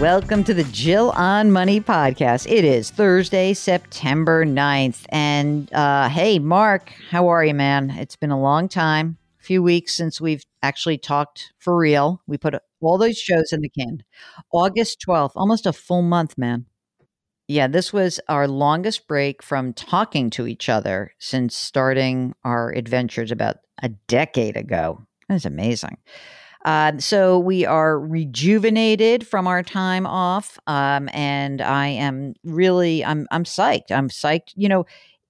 Welcome to the Jill on Money podcast. It is Thursday, September 9th. And uh, hey, Mark, how are you, man? It's been a long time, a few weeks since we've actually talked for real. We put all those shows in the can. August 12th, almost a full month, man. Yeah, this was our longest break from talking to each other since starting our adventures about a decade ago. That's amazing. Uh, so we are rejuvenated from our time off, um, and I am really I'm I'm psyched. I'm psyched. You know,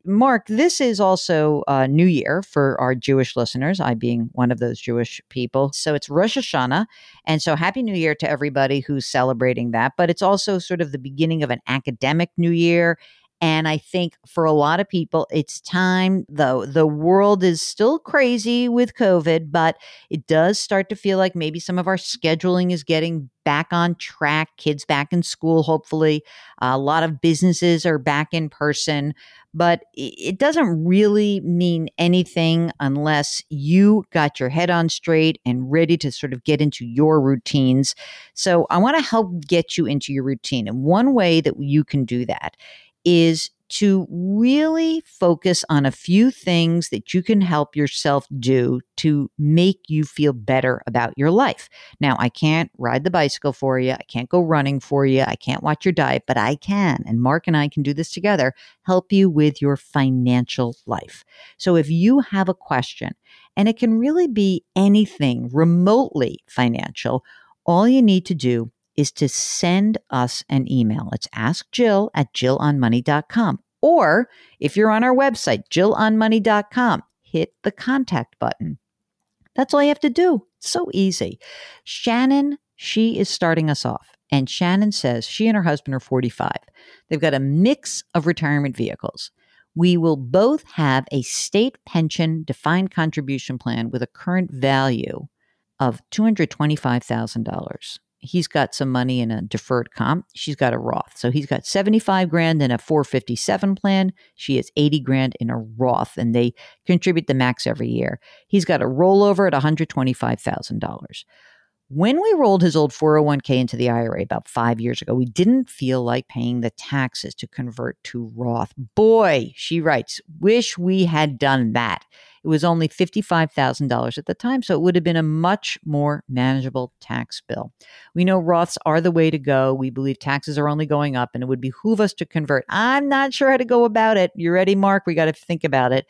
Mark, this is also a New Year for our Jewish listeners, I being one of those Jewish people. So it's Rosh Hashanah. And so Happy New Year to everybody who's celebrating that. But it's also sort of the beginning of an academic New Year. And I think for a lot of people, it's time, though the world is still crazy with COVID, but it does start to feel like maybe some of our scheduling is getting back on track, kids back in school, hopefully. A lot of businesses are back in person, but it doesn't really mean anything unless you got your head on straight and ready to sort of get into your routines. So I want to help get you into your routine. And one way that you can do that is to really focus on a few things that you can help yourself do to make you feel better about your life. Now, I can't ride the bicycle for you. I can't go running for you. I can't watch your diet, but I can. And Mark and I can do this together, help you with your financial life. So if you have a question, and it can really be anything remotely financial, all you need to do is to send us an email. It's ask Jill at jillonmoney.com. Or if you're on our website, jillonmoney.com, hit the contact button. That's all you have to do. It's so easy. Shannon, she is starting us off. And Shannon says she and her husband are 45. They've got a mix of retirement vehicles. We will both have a state pension defined contribution plan with a current value of $225,000 he's got some money in a deferred comp. She's got a Roth. So he's got 75 grand in a 457 plan. She has 80 grand in a Roth and they contribute the max every year. He's got a rollover at $125,000. When we rolled his old 401k into the IRA about five years ago, we didn't feel like paying the taxes to convert to Roth. Boy, she writes, wish we had done that. It was only $55,000 at the time, so it would have been a much more manageable tax bill. We know Roths are the way to go. We believe taxes are only going up, and it would behoove us to convert. I'm not sure how to go about it. You ready, Mark? We got to think about it.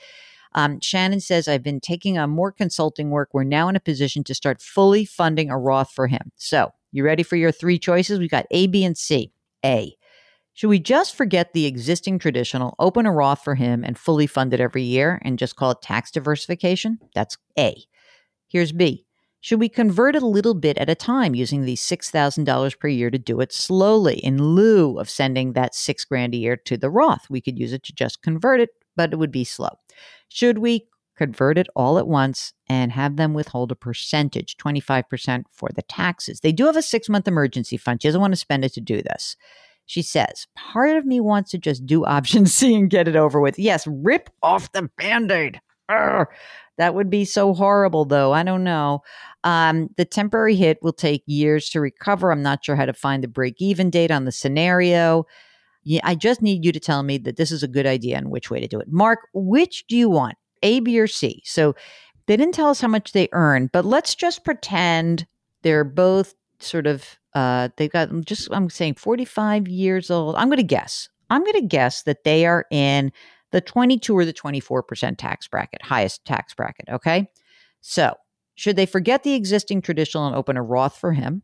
Um, Shannon says, I've been taking on more consulting work. We're now in a position to start fully funding a Roth for him. So, you ready for your three choices? We've got A, B, and C. A. Should we just forget the existing traditional, open a Roth for him and fully fund it every year and just call it tax diversification? That's A. Here's B. Should we convert a little bit at a time using the $6,000 per year to do it slowly in lieu of sending that six grand a year to the Roth? We could use it to just convert it, but it would be slow. Should we convert it all at once and have them withhold a percentage, 25% for the taxes? They do have a six month emergency fund. She doesn't want to spend it to do this. She says, part of me wants to just do option C and get it over with. Yes, rip off the band aid. That would be so horrible, though. I don't know. Um, the temporary hit will take years to recover. I'm not sure how to find the break even date on the scenario. Yeah, I just need you to tell me that this is a good idea and which way to do it. Mark, which do you want, A, B, or C? So they didn't tell us how much they earn, but let's just pretend they're both sort of uh, they've got just, I'm saying 45 years old. I'm going to guess. I'm going to guess that they are in the 22 or the 24% tax bracket, highest tax bracket. Okay. So should they forget the existing traditional and open a Roth for him?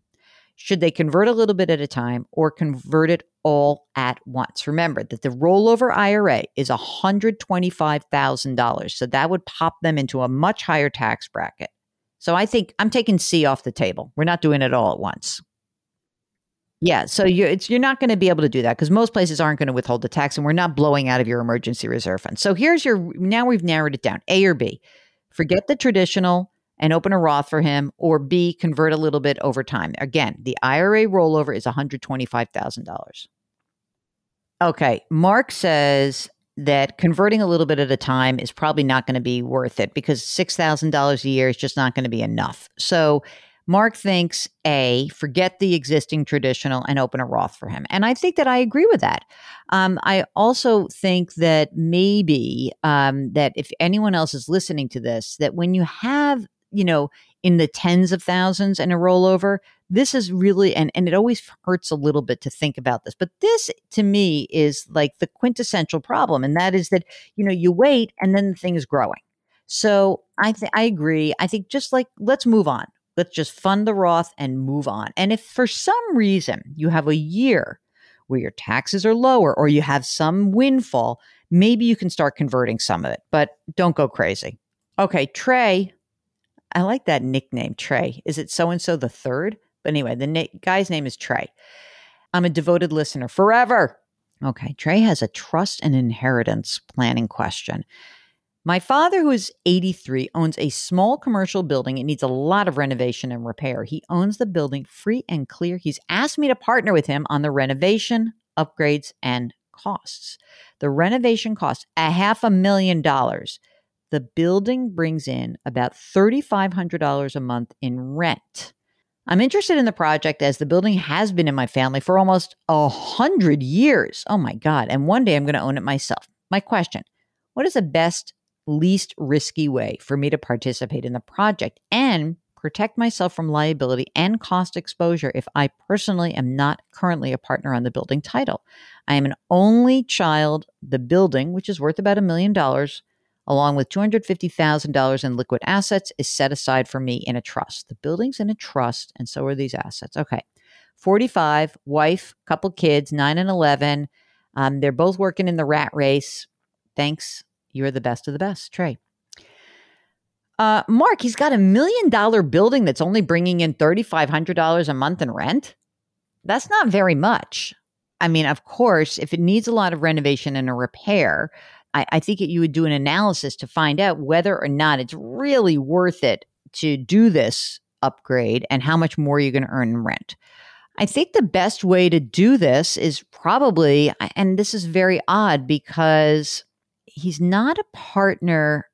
Should they convert a little bit at a time or convert it all at once? Remember that the rollover IRA is $125,000. So that would pop them into a much higher tax bracket. So I think I'm taking C off the table. We're not doing it all at once. Yeah, so you're you're not going to be able to do that because most places aren't going to withhold the tax, and we're not blowing out of your emergency reserve fund. So here's your now we've narrowed it down: A or B. Forget the traditional and open a Roth for him, or B, convert a little bit over time. Again, the IRA rollover is $125,000. Okay, Mark says that converting a little bit at a time is probably not going to be worth it because $6,000 a year is just not going to be enough. So Mark thinks A, forget the existing traditional and open a Roth for him. And I think that I agree with that. Um, I also think that maybe um, that if anyone else is listening to this, that when you have you know, in the tens of thousands and a rollover. This is really, and, and it always hurts a little bit to think about this, but this to me is like the quintessential problem. And that is that, you know, you wait and then the thing is growing. So I think I agree. I think just like let's move on. Let's just fund the Roth and move on. And if for some reason you have a year where your taxes are lower or you have some windfall, maybe you can start converting some of it, but don't go crazy. Okay, Trey I like that nickname, Trey. Is it so and so the third? But anyway, the na- guy's name is Trey. I'm a devoted listener forever. Okay, Trey has a trust and inheritance planning question. My father, who is 83, owns a small commercial building. It needs a lot of renovation and repair. He owns the building free and clear. He's asked me to partner with him on the renovation, upgrades, and costs. The renovation costs a half a million dollars the building brings in about $3,500 a month in rent. I'm interested in the project as the building has been in my family for almost a hundred years. Oh my God. And one day I'm going to own it myself. My question What is the best, least risky way for me to participate in the project and protect myself from liability and cost exposure if I personally am not currently a partner on the building title? I am an only child. The building, which is worth about a million dollars, along with $250,000 in liquid assets, is set aside for me in a trust. The building's in a trust, and so are these assets. Okay. 45, wife, couple kids, 9 and 11. Um, they're both working in the rat race. Thanks. You're the best of the best, Trey. Uh, Mark, he's got a million dollar building that's only bringing in $3,500 a month in rent. That's not very much. I mean, of course, if it needs a lot of renovation and a repair, I, I think you would do an analysis to find out whether or not it's really worth it to do this upgrade and how much more you're going to earn in rent. I think the best way to do this is probably, and this is very odd because he's not a partner.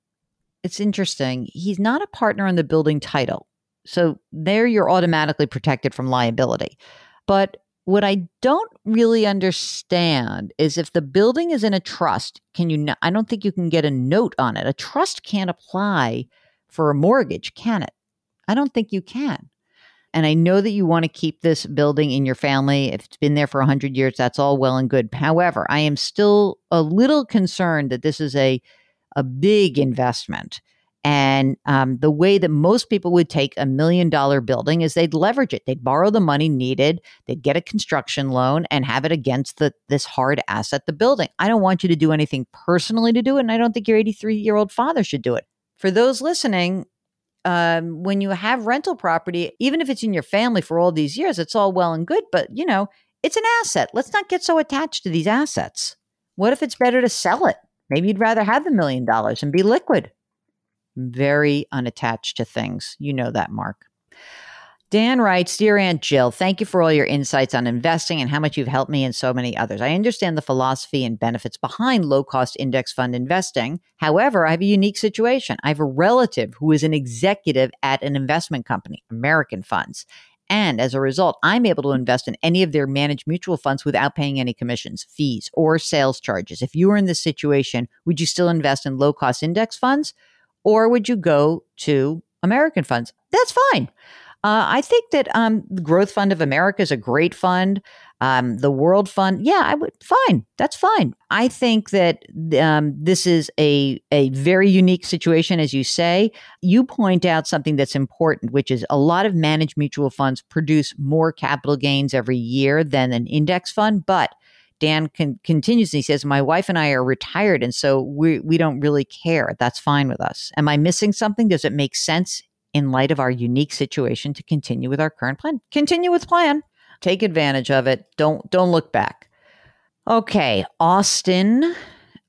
It's interesting. He's not a partner on the building title. So there you're automatically protected from liability. But what I don't really understand is if the building is in a trust, can you? I don't think you can get a note on it. A trust can't apply for a mortgage, can it? I don't think you can. And I know that you want to keep this building in your family. If it's been there for 100 years, that's all well and good. However, I am still a little concerned that this is a, a big investment and um, the way that most people would take a million dollar building is they'd leverage it. They'd borrow the money needed, they'd get a construction loan and have it against the, this hard asset, the building. I don't want you to do anything personally to do it. And I don't think your 83 year old father should do it. For those listening, um, when you have rental property, even if it's in your family for all these years, it's all well and good, but you know, it's an asset. Let's not get so attached to these assets. What if it's better to sell it? Maybe you'd rather have the million dollars and be liquid very unattached to things. You know that, Mark. Dan writes, Dear Aunt Jill, thank you for all your insights on investing and how much you've helped me and so many others. I understand the philosophy and benefits behind low cost index fund investing. However, I have a unique situation. I have a relative who is an executive at an investment company, American Funds. And as a result, I'm able to invest in any of their managed mutual funds without paying any commissions, fees, or sales charges. If you were in this situation, would you still invest in low cost index funds? Or would you go to American funds? That's fine. Uh, I think that um, the Growth Fund of America is a great fund. Um, the World Fund, yeah, I would fine. That's fine. I think that um, this is a a very unique situation, as you say. You point out something that's important, which is a lot of managed mutual funds produce more capital gains every year than an index fund, but Dan con- continues and he says, My wife and I are retired, and so we, we don't really care. That's fine with us. Am I missing something? Does it make sense in light of our unique situation to continue with our current plan? Continue with plan. Take advantage of it. Don't don't look back. Okay, Austin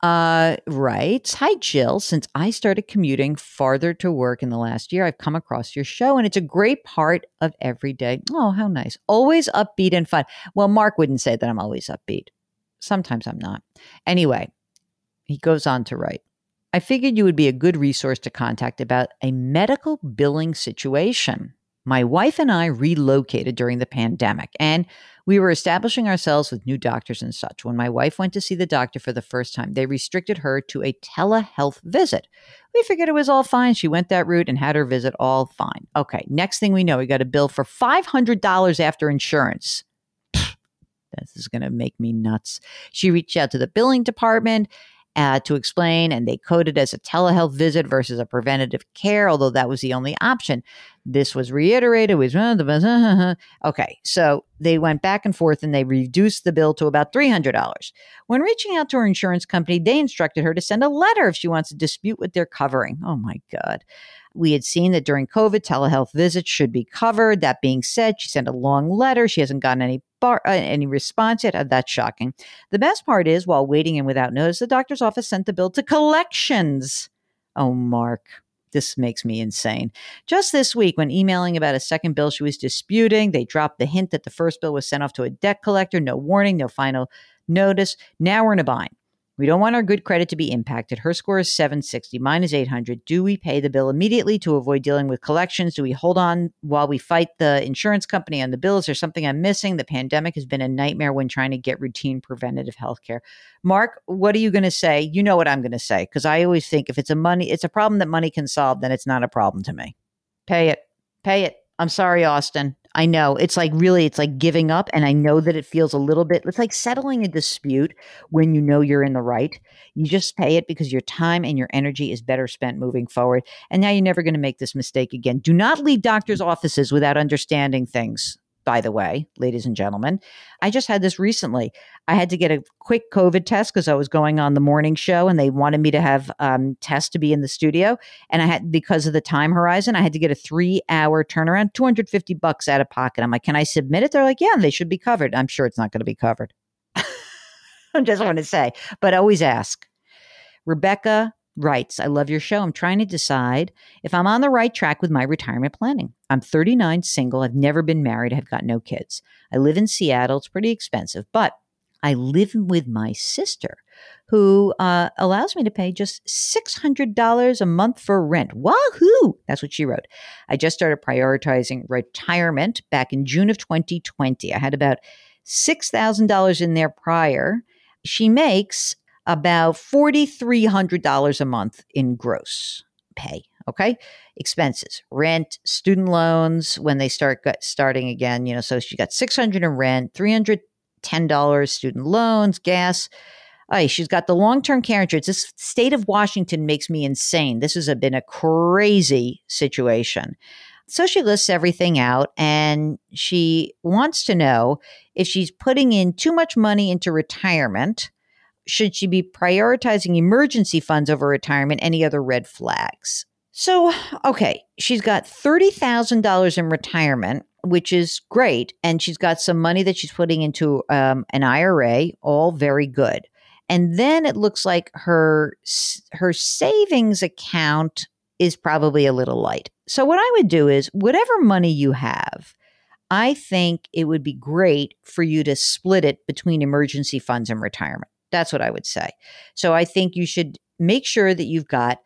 uh, writes, Hi, Jill. Since I started commuting farther to work in the last year, I've come across your show and it's a great part of every day. Oh, how nice. Always upbeat and fun. Well, Mark wouldn't say that I'm always upbeat. Sometimes I'm not. Anyway, he goes on to write, I figured you would be a good resource to contact about a medical billing situation. My wife and I relocated during the pandemic, and we were establishing ourselves with new doctors and such. When my wife went to see the doctor for the first time, they restricted her to a telehealth visit. We figured it was all fine. She went that route and had her visit all fine. Okay, next thing we know, we got a bill for $500 after insurance. This is going to make me nuts. She reached out to the billing department uh, to explain, and they coded as a telehealth visit versus a preventative care, although that was the only option. This was reiterated. Was okay, so they went back and forth, and they reduced the bill to about three hundred dollars. When reaching out to her insurance company, they instructed her to send a letter if she wants to dispute what they're covering. Oh my god. We had seen that during COVID, telehealth visits should be covered. That being said, she sent a long letter. She hasn't gotten any bar, uh, any response yet. Uh, that's shocking. The best part is, while waiting and without notice, the doctor's office sent the bill to collections. Oh, Mark. This makes me insane. Just this week, when emailing about a second bill she was disputing, they dropped the hint that the first bill was sent off to a debt collector. No warning, no final notice. Now we're in a bind. We don't want our good credit to be impacted. Her score is 760, mine is 800. Do we pay the bill immediately to avoid dealing with collections? Do we hold on while we fight the insurance company on the bills? Is there something I'm missing? The pandemic has been a nightmare when trying to get routine preventative health care. Mark, what are you going to say? You know what I'm going to say because I always think if it's a money, it's a problem that money can solve, then it's not a problem to me. Pay it. Pay it. I'm sorry, Austin. I know it's like really, it's like giving up. And I know that it feels a little bit, it's like settling a dispute when you know you're in the right. You just pay it because your time and your energy is better spent moving forward. And now you're never going to make this mistake again. Do not leave doctors' offices without understanding things by the way, ladies and gentlemen. I just had this recently. I had to get a quick COVID test because I was going on the morning show and they wanted me to have um, tests to be in the studio. And I had, because of the time horizon, I had to get a three hour turnaround, 250 bucks out of pocket. I'm like, can I submit it? They're like, yeah, they should be covered. I'm sure it's not going to be covered. I just want to say, but always ask. Rebecca writes, I love your show. I'm trying to decide if I'm on the right track with my retirement planning. I'm 39, single. I've never been married. I've got no kids. I live in Seattle. It's pretty expensive, but I live with my sister who uh, allows me to pay just $600 a month for rent. Wahoo! That's what she wrote. I just started prioritizing retirement back in June of 2020. I had about $6,000 in there prior. She makes about $4,300 a month in gross pay. Okay. Expenses, rent, student loans when they start starting again, you know, so she got 600 in rent, $310 student loans, gas. Oh, she's got the long term care insurance. This state of Washington makes me insane. This has been a crazy situation. So she lists everything out and she wants to know if she's putting in too much money into retirement should she be prioritizing emergency funds over retirement? Any other red flags? So, okay, she's got $30,000 in retirement, which is great. And she's got some money that she's putting into um, an IRA, all very good. And then it looks like her her savings account is probably a little light. So what I would do is whatever money you have, I think it would be great for you to split it between emergency funds and retirement. That's what I would say. So I think you should make sure that you've got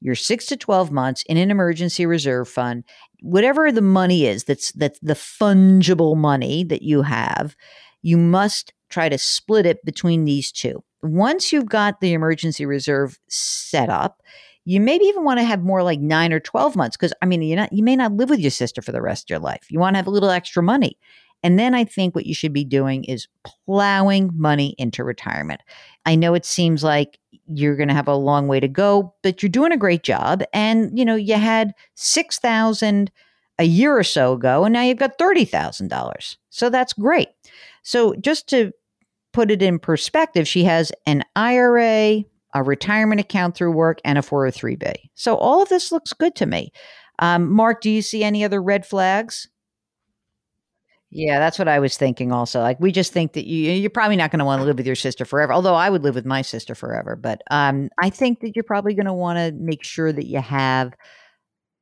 your 6 to 12 months in an emergency reserve fund whatever the money is that's that's the fungible money that you have you must try to split it between these two once you've got the emergency reserve set up you maybe even want to have more like nine or 12 months because I mean, you're not, you may not live with your sister for the rest of your life. You want to have a little extra money. And then I think what you should be doing is plowing money into retirement. I know it seems like you're going to have a long way to go, but you're doing a great job. And, you know, you had 6,000 a year or so ago, and now you've got $30,000. So that's great. So just to put it in perspective, she has an IRA, a retirement account through work, and a 403b. So all of this looks good to me. Um, Mark, do you see any other red flags? Yeah, that's what I was thinking also. Like we just think that you you're probably not going to want to live with your sister forever. Although I would live with my sister forever, but um I think that you're probably going to want to make sure that you have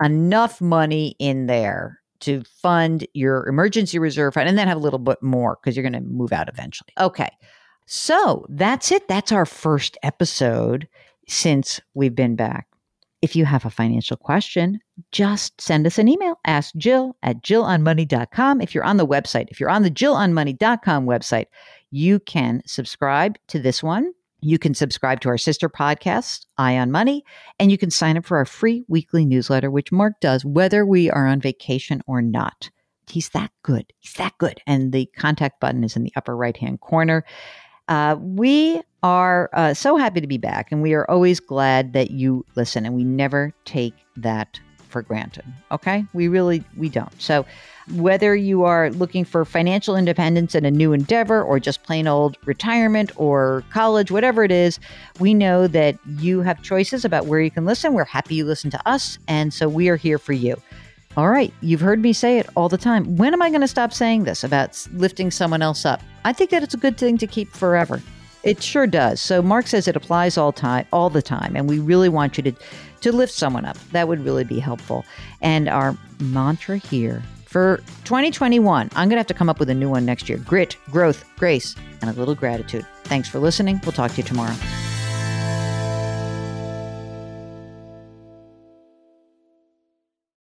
enough money in there to fund your emergency reserve fund and then have a little bit more because you're going to move out eventually. Okay. So, that's it. That's our first episode since we've been back. If you have a financial question, just send us an email. Ask Jill at jillonmoney.com. If you're on the website, if you're on the jillonmoney.com website, you can subscribe to this one. You can subscribe to our sister podcast, Eye on Money, and you can sign up for our free weekly newsletter, which Mark does whether we are on vacation or not. He's that good. He's that good. And the contact button is in the upper right hand corner. Uh, we are uh, so happy to be back, and we are always glad that you listen, and we never take that for granted. Okay, we really we don't. So, whether you are looking for financial independence in a new endeavor, or just plain old retirement or college, whatever it is, we know that you have choices about where you can listen. We're happy you listen to us, and so we are here for you. All right, you've heard me say it all the time. When am I going to stop saying this about lifting someone else up? I think that it's a good thing to keep forever. It sure does. So Mark says it applies all time all the time and we really want you to to lift someone up. That would really be helpful. And our mantra here for 2021, I'm going to have to come up with a new one next year. Grit, growth, grace, and a little gratitude. Thanks for listening. We'll talk to you tomorrow.